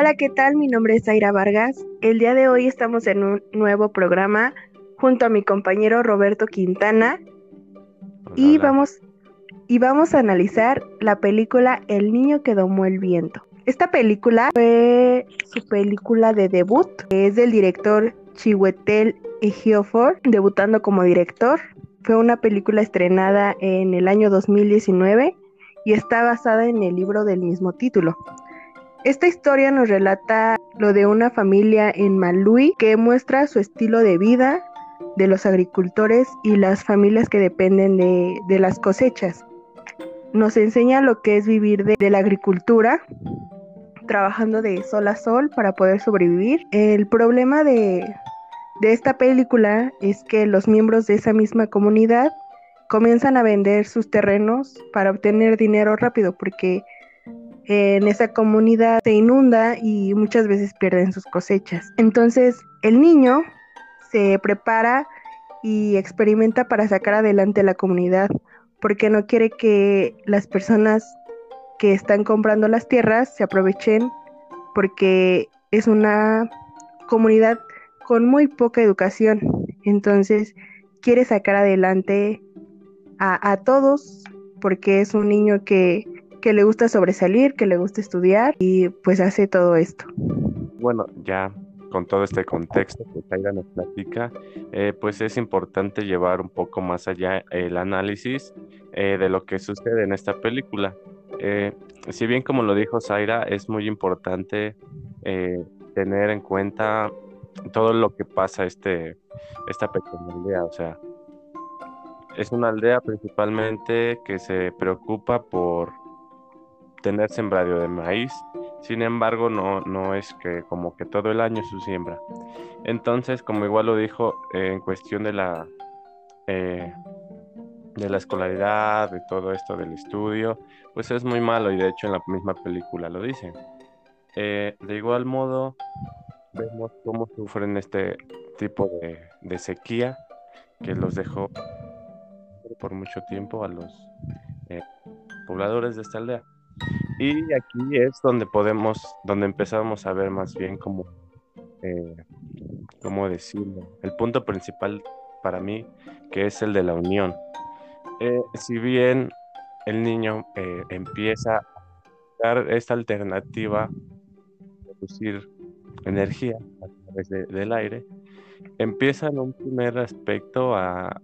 Hola, ¿qué tal? Mi nombre es Zaira Vargas. El día de hoy estamos en un nuevo programa junto a mi compañero Roberto Quintana y vamos y vamos a analizar la película El niño que domó el viento. Esta película fue su película de debut, es del director Chiwetel Ejiofor, debutando como director. Fue una película estrenada en el año 2019 y está basada en el libro del mismo título. Esta historia nos relata lo de una familia en Malui que muestra su estilo de vida de los agricultores y las familias que dependen de, las cosechas. Nos enseña lo que es vivir de la agricultura trabajando de sol a sol para poder sobrevivir. El problema de, esta película es que los miembros de esa misma comunidad comienzan a vender sus terrenos para obtener dinero rápido porque en esa comunidad se inunda y muchas veces pierden sus cosechas. Entonces el niño se prepara y experimenta para sacar adelante la comunidad porque no quiere que las personas que están comprando las tierras se aprovechen porque es una comunidad con muy poca educación. Entonces quiere sacar adelante a, todos porque es un niño que, que le gusta sobresalir, que le gusta estudiar y pues hace todo esto. Bueno, ya con todo este contexto que Taira nos platica, eh, pues es importante llevar un poco más allá el análisis eh, de lo que sucede en esta película. Eh, si bien como lo dijo Zaira, es muy importante eh, tener en cuenta todo lo que pasa este, esta pequeña aldea. O sea, es una aldea principalmente que se preocupa por tener sembradío de maíz. Sin embargo, no, no es que como que todo el año su siembra. Entonces, como igual lo dijo en cuestión de la de la escolaridad, de todo esto del estudio, pues es muy malo y de hecho en la misma película lo dicen. Eh, de igual modo, vemos cómo sufren este tipo de, sequía que los dejó por mucho tiempo a los eh, pobladores de esta aldea. Y aquí es donde podemos, donde empezamos a ver más bien como, eh, ¿cómo decirlo? El punto principal para mí, que es el de la unión. Eh, si bien el niño eh, empieza a dar esta alternativa de producir energía a través del aire, empieza en un primer aspecto a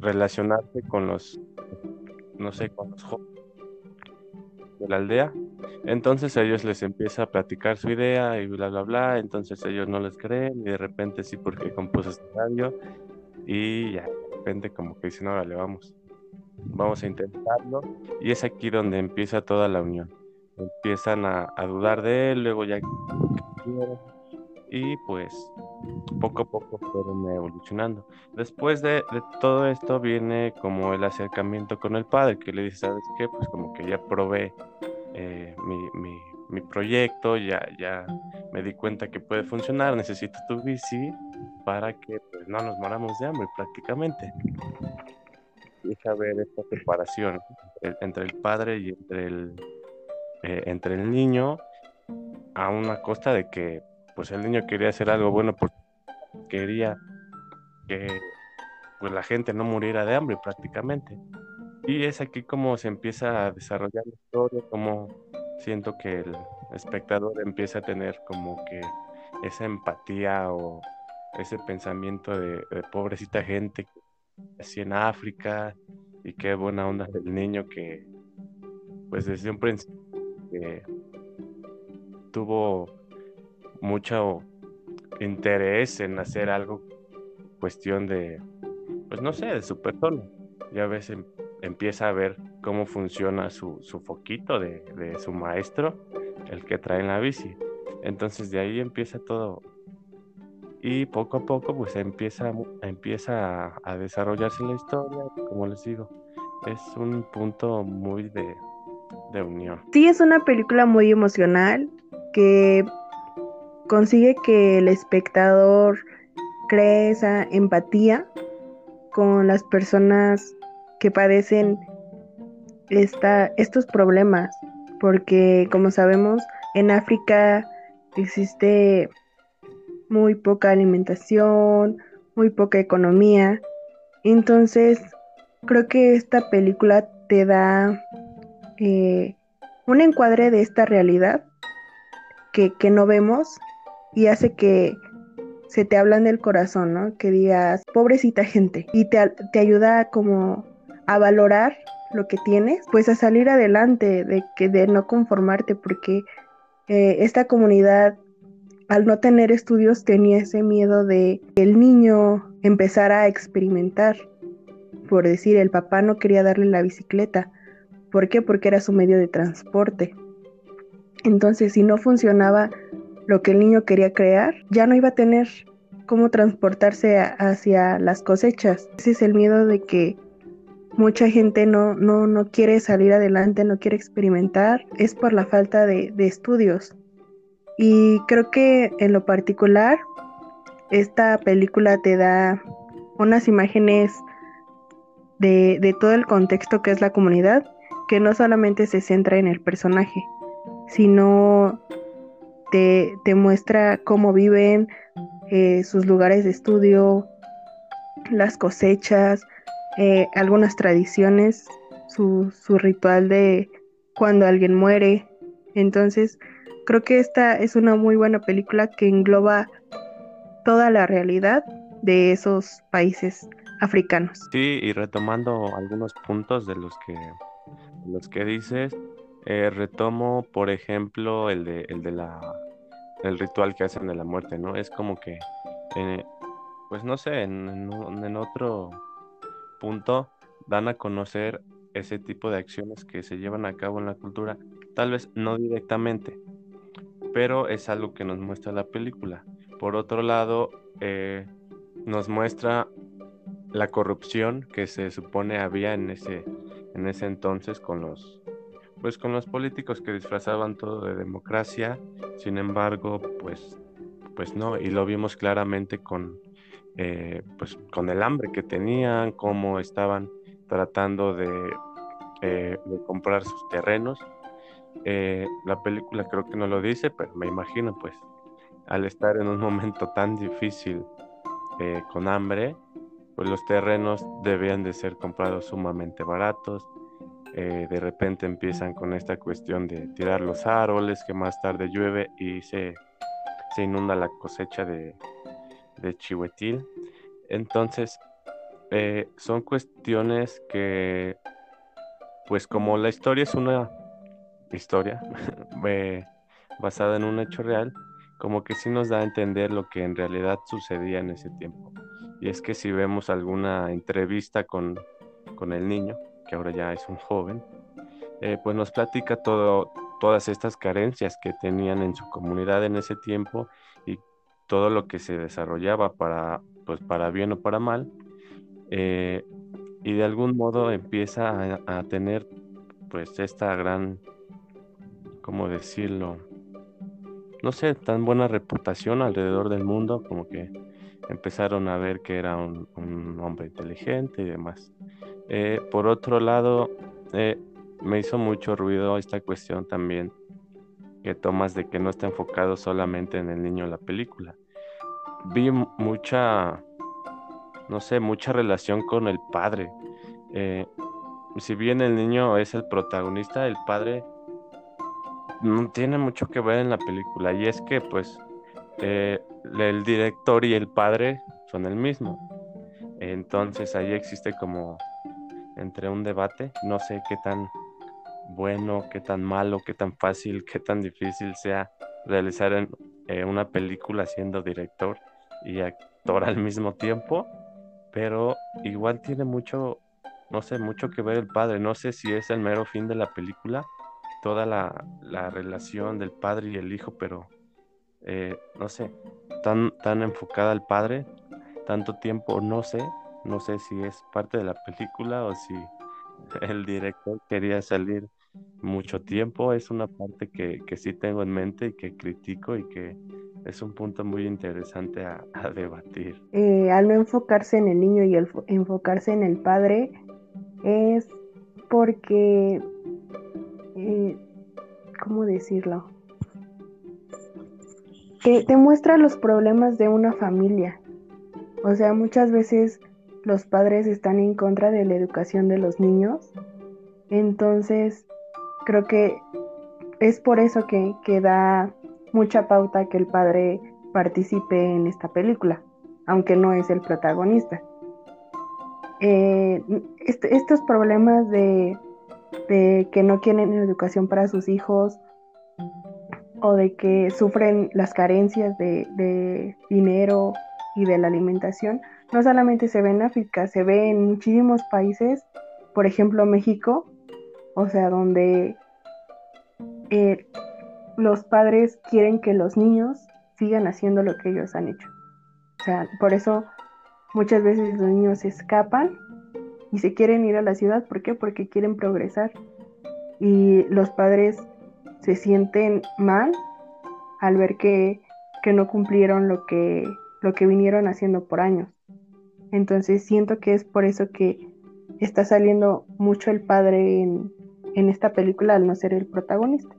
relacionarse con los, no sé, con los jóvenes de la aldea. Entonces ellos les empieza a platicar su idea y bla, bla, bla. Entonces ellos no les creen y de repente sí porque compuso este radio y ya repente como que dicen, le vamos, vamos a intentarlo. Y es aquí donde empieza toda la unión. Empiezan a, dudar de él, luego ya y pues poco a poco fueron evolucionando. Después de, todo esto viene como el acercamiento con el padre, que le dice, ¿sabes qué? Pues como que ya probé eh, mi, mi, proyecto, ya, ya me di cuenta que puede funcionar, necesito tu bici para que pues, no nos moramos de hambre prácticamente. Deja ver esta separación entre el padre y entre el, eh, entre el niño a una costa de que pues el niño quería hacer algo bueno porque quería que pues la gente no muriera de hambre prácticamente. Y es aquí como se empieza a desarrollar la historia, como siento que el espectador empieza a tener como que esa empatía o ese pensamiento de, pobrecita gente así en África y qué buena onda del niño que pues desde un principio tuvo mucho interés en hacer algo cuestión de pues no sé de su persona. Ya ves em, empieza a ver cómo funciona su, su foquito de, de su maestro el que trae en la bici. Entonces de ahí empieza todo. Y poco a poco pues empieza, empieza a, desarrollarse la historia, como les digo, es un punto muy de, de unión. Sí, es una película muy emocional que consigue que el espectador cree esa empatía con las personas que padecen esta, estos problemas, porque como sabemos, en África existe muy poca alimentación, muy poca economía. Entonces, creo que esta película te da eh, un encuadre de esta realidad que, que, no vemos y hace que se te hablan del corazón, ¿no? Que digas, pobrecita gente, y te, te ayuda como a valorar lo que tienes, pues a salir adelante, de que de no conformarte, porque eh, esta comunidad al no tener estudios tenía ese miedo de que el niño empezara a experimentar. Por decir, el papá no quería darle la bicicleta. ¿Por qué? Porque era su medio de transporte. Entonces, si no funcionaba lo que el niño quería crear, ya no iba a tener cómo transportarse hacia las cosechas. Ese es el miedo de que mucha gente no, no, no quiere salir adelante, no quiere experimentar, es por la falta de, estudios. Y creo que en lo particular, esta película te da unas imágenes de, de, todo el contexto que es la comunidad, que no solamente se centra en el personaje, sino te, muestra cómo viven, eh, sus lugares de estudio, las cosechas, eh, algunas tradiciones, su, su ritual de cuando alguien muere. Entonces, creo que esta es una muy buena película que engloba toda la realidad de esos países africanos. Sí, y retomando algunos puntos de los que, los que dices, eh, retomo, por ejemplo, el de, el de la el ritual que hacen de la muerte, ¿no? Es como que, eh, pues no sé, en, en, otro punto dan a conocer ese tipo de acciones que se llevan a cabo en la cultura, tal vez no directamente, pero es algo que nos muestra la película. Por otro lado, eh, nos muestra la corrupción que se supone había en ese, en ese entonces con los, pues con los políticos que disfrazaban todo de democracia, sin embargo, pues, pues no, y lo vimos claramente con, eh, pues con el hambre que tenían, cómo estaban tratando de, eh, comprar sus terrenos. Eh, la película creo que no lo dice, pero me imagino pues al estar en un momento tan difícil con hambre, pues los terrenos debían de ser comprados sumamente baratos. De repente empiezan con esta cuestión de tirar los árboles, que más tarde llueve y se, se inunda la cosecha de, de Chihuetil. Entonces, eh, son cuestiones que, pues como la historia es una historia eh, basada en un hecho real, como que sí nos da a entender lo que en realidad sucedía en ese tiempo. Y es que si vemos alguna entrevista con, con el niño, que ahora ya es un joven, eh, pues nos platica todas estas carencias que tenían en su comunidad en ese tiempo y todo lo que se desarrollaba para, pues para bien o para mal, eh, y de algún modo empieza a, tener pues esta gran, ¿cómo decirlo? No sé, tan buena reputación alrededor del mundo, como que empezaron a ver que era un, hombre inteligente y demás. Eh, por otro lado, eh, me hizo mucho ruido esta cuestión también que tomas de que no está enfocado solamente en el niño la película, vi mucha, no sé, mucha relación con el padre. Eh, si bien el niño es el protagonista, el padre no tiene mucho que ver en la película. Y es que, pues, el director y el padre son el mismo. Entonces ahí existe como entre un debate. No sé qué tan bueno, qué tan malo, qué tan fácil, qué tan difícil sea realizar en, eh, una película siendo director y actor al mismo tiempo, pero igual tiene mucho, no sé, mucho que ver el padre. No sé si es el mero fin de la película, toda la, relación del padre y el hijo, pero eh, no sé, tan, tan enfocada al padre, tanto tiempo, no sé, no sé si es parte de la película o si el director quería salir mucho tiempo, es una parte que, que sí tengo en mente y que critico y que es un punto muy interesante a, debatir. Eh, al no enfocarse en el niño y enfocarse en el padre es porque, eh, ¿cómo decirlo? que te muestra los problemas de una familia. O sea, muchas veces los padres están en contra de la educación de los niños. Entonces, creo que es por eso que, que da mucha pauta que el padre participe en esta película, aunque no es el protagonista. Eh, estos problemas de, que no quieren educación para sus hijos o de que sufren las carencias de, dinero y de la alimentación, no solamente se ve en África, se ve en muchísimos países, por ejemplo México, o sea, donde eh, los padres quieren que los niños sigan haciendo lo que ellos han hecho. O sea, por eso muchas veces los niños escapan y se quieren ir a la ciudad. ¿Por qué? Porque quieren progresar. Y los padres se sienten mal al ver que, no cumplieron lo que, lo que vinieron haciendo por años. Entonces siento que es por eso que está saliendo mucho el padre en, en esta película al no ser el protagonista.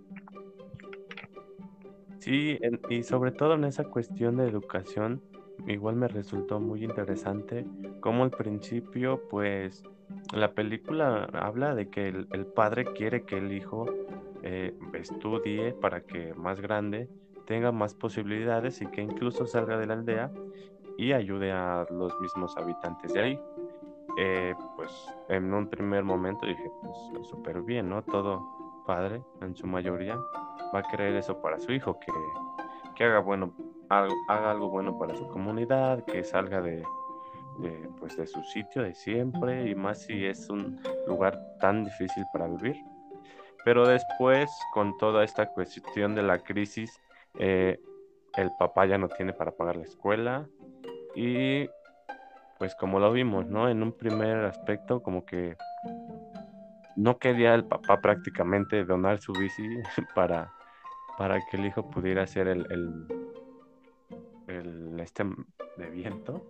Sí, y sobre todo en esa cuestión de educación, igual me resultó muy interesante como al principio, pues la película habla de que el, padre quiere que el hijo eh, estudie para que más grande tenga más posibilidades y que incluso salga de la aldea y ayude a los mismos habitantes de ahí. Eh, pues en un primer momento dije, pues súper bien, ¿no? Todo padre en su mayoría va a querer eso para su hijo, que, que haga bueno, haga algo bueno para su comunidad, que salga de, de, pues de su sitio de siempre y más si es un lugar tan difícil para vivir. Pero después, con toda esta cuestión de la crisis, eh, el papá ya no tiene para pagar la escuela y pues como lo vimos, ¿no? En un primer aspecto como que no quería el papá prácticamente donar su bici para, para que el hijo pudiera hacer el, el, este de viento.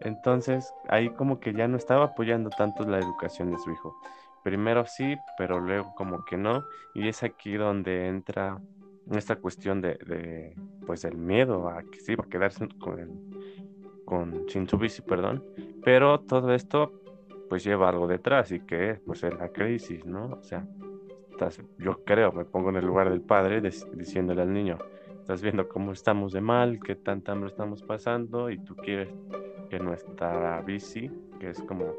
Entonces ahí como que ya no estaba apoyando tanto la educación de su hijo. Primero sí, pero luego como que no. Y es aquí donde entra esta cuestión de, pues el miedo a que sí va a quedarse con, con sin su bici, perdón. Pero todo esto pues lleva algo detrás y que pues es la crisis, ¿no? O sea, yo creo, me pongo en el lugar del padre diciéndole al niño, estás viendo cómo estamos de mal, qué tanta hambre estamos pasando y tú quieres que nuestra bici, que es como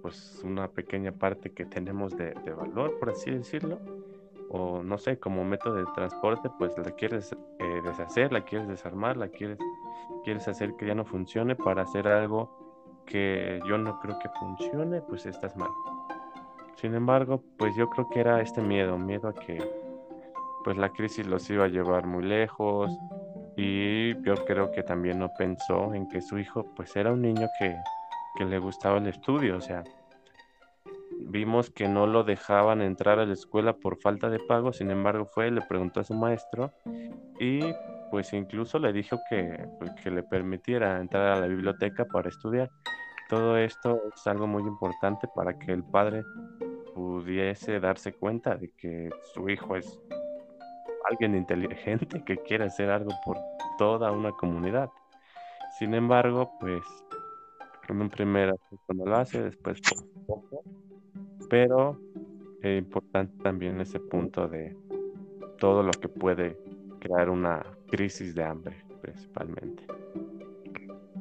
pues una pequeña parte que tenemos de, valor, por así decirlo, o no sé, como método de transporte, pues la quieres eh, deshacer, la quieres desarmar, la quieres, quieres hacer que ya no funcione para hacer algo que yo no creo que funcione, pues estás mal. Sin embargo, pues yo creo que era este miedo, miedo a que pues la crisis los iba a llevar muy lejos y yo creo que también no pensó en que su hijo pues era un niño que, que le gustaba el estudio, o sea, vimos que no lo dejaban entrar a la escuela por falta de pago, sin embargo fue, le preguntó a su maestro y pues incluso le dijo que, pues, que le permitiera entrar a la biblioteca para estudiar. Todo esto es algo muy importante para que el padre pudiese darse cuenta de que su hijo es alguien inteligente que quiere hacer algo por toda una comunidad. Sin embargo, pues en un primer no lo hace, después poco pero es importante también ese punto de todo lo que puede crear una crisis de hambre principalmente.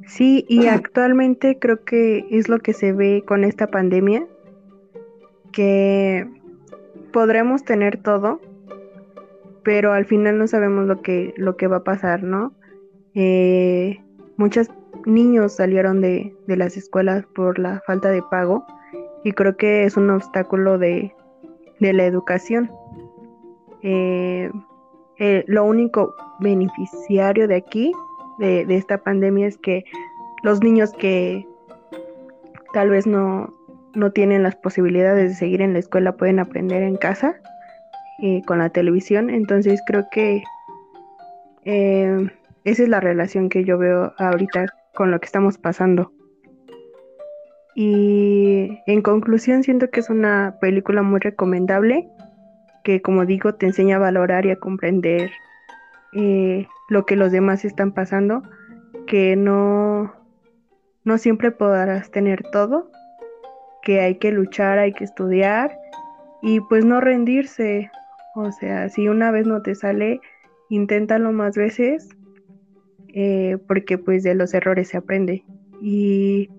Sí, y actualmente creo que es lo que se ve con esta pandemia, que podremos tener todo, pero al final no sabemos lo que, lo que va a pasar, ¿no? Eh, muchos niños salieron de, de las escuelas por la falta de pago y creo que es un obstáculo de, de la educación. Eh, eh, lo único beneficiario de aquí, de, de, esta pandemia, es que los niños que tal vez no, no tienen las posibilidades de seguir en la escuela pueden aprender en casa eh, con la televisión. Entonces creo que esa es la relación que yo veo ahorita con lo que estamos pasando. Y en conclusión, siento que es una película muy recomendable que, como digo, te enseña a valorar y a comprender eh, lo que los demás están pasando, que no, no siempre podrás tener todo, que hay que luchar, hay que estudiar y pues no rendirse. O sea, si una vez no te sale, inténtalo más veces, eh, porque pues de los errores se aprende. Y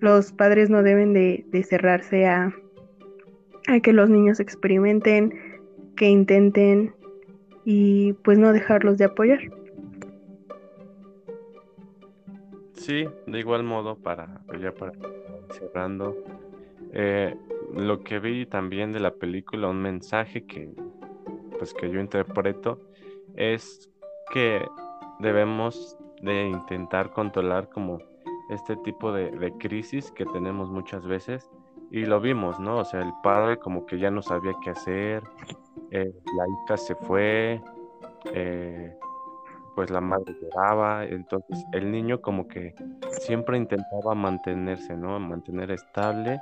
los padres no deben de, cerrarse a, a que los niños experimenten, que intenten y pues no dejarlos de apoyar. Sí, de igual modo para ya para cerrando eh, lo que vi también de la película un mensaje que pues que yo interpreto es que debemos de intentar controlar como este tipo de, crisis que tenemos muchas veces y lo vimos, ¿no? O sea, el padre como que ya no sabía qué hacer, eh, la hija se fue, eh, pues la madre lloraba, entonces el niño como que siempre intentaba mantenerse, ¿no? Mantener estable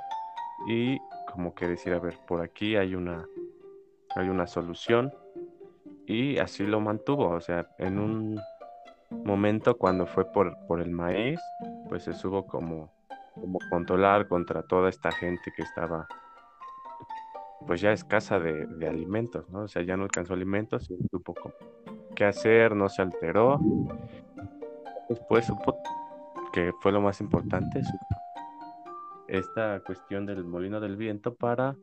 y como que decir, a ver, por aquí hay una, hay una solución y así lo mantuvo, o sea, en un momento cuando fue por, por el maíz, pues se supo como, como controlar contra toda esta gente que estaba pues ya escasa de, alimentos, ¿no? O sea, ya no alcanzó alimentos y supo qué hacer, no se alteró. Después supo que fue lo más importante, esta cuestión del molino del viento para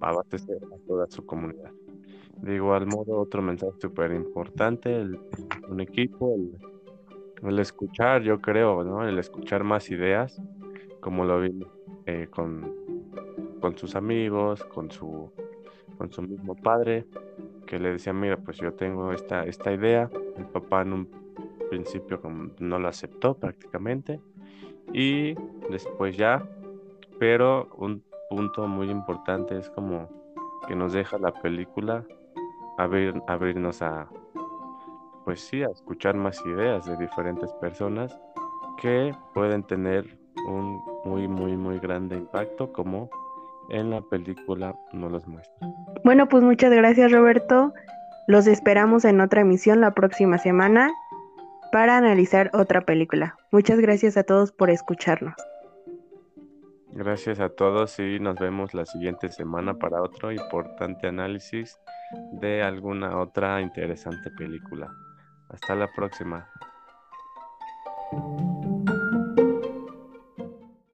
abastecer a toda su comunidad. De igual modo, otro mensaje súper importante, un equipo, el, escuchar, yo creo, ¿no? El escuchar más ideas, como lo vi eh, con, con sus amigos, con su, con su mismo padre, que le decía, mira, pues yo tengo esta, esta idea. El papá en un principio no lo aceptó prácticamente. Y después ya, pero un punto muy importante es como que nos deja la película abrir, abrirnos a, pues sí, a escuchar más ideas de diferentes personas que pueden tener un muy, muy, muy grande impacto como en la película no los muestra. Bueno, pues muchas gracias Roberto. Los esperamos en otra emisión la próxima semana para analizar otra película. Muchas gracias a todos por escucharnos. Gracias a todos y nos vemos la siguiente semana para otro importante análisis de alguna otra interesante película. Hasta la próxima.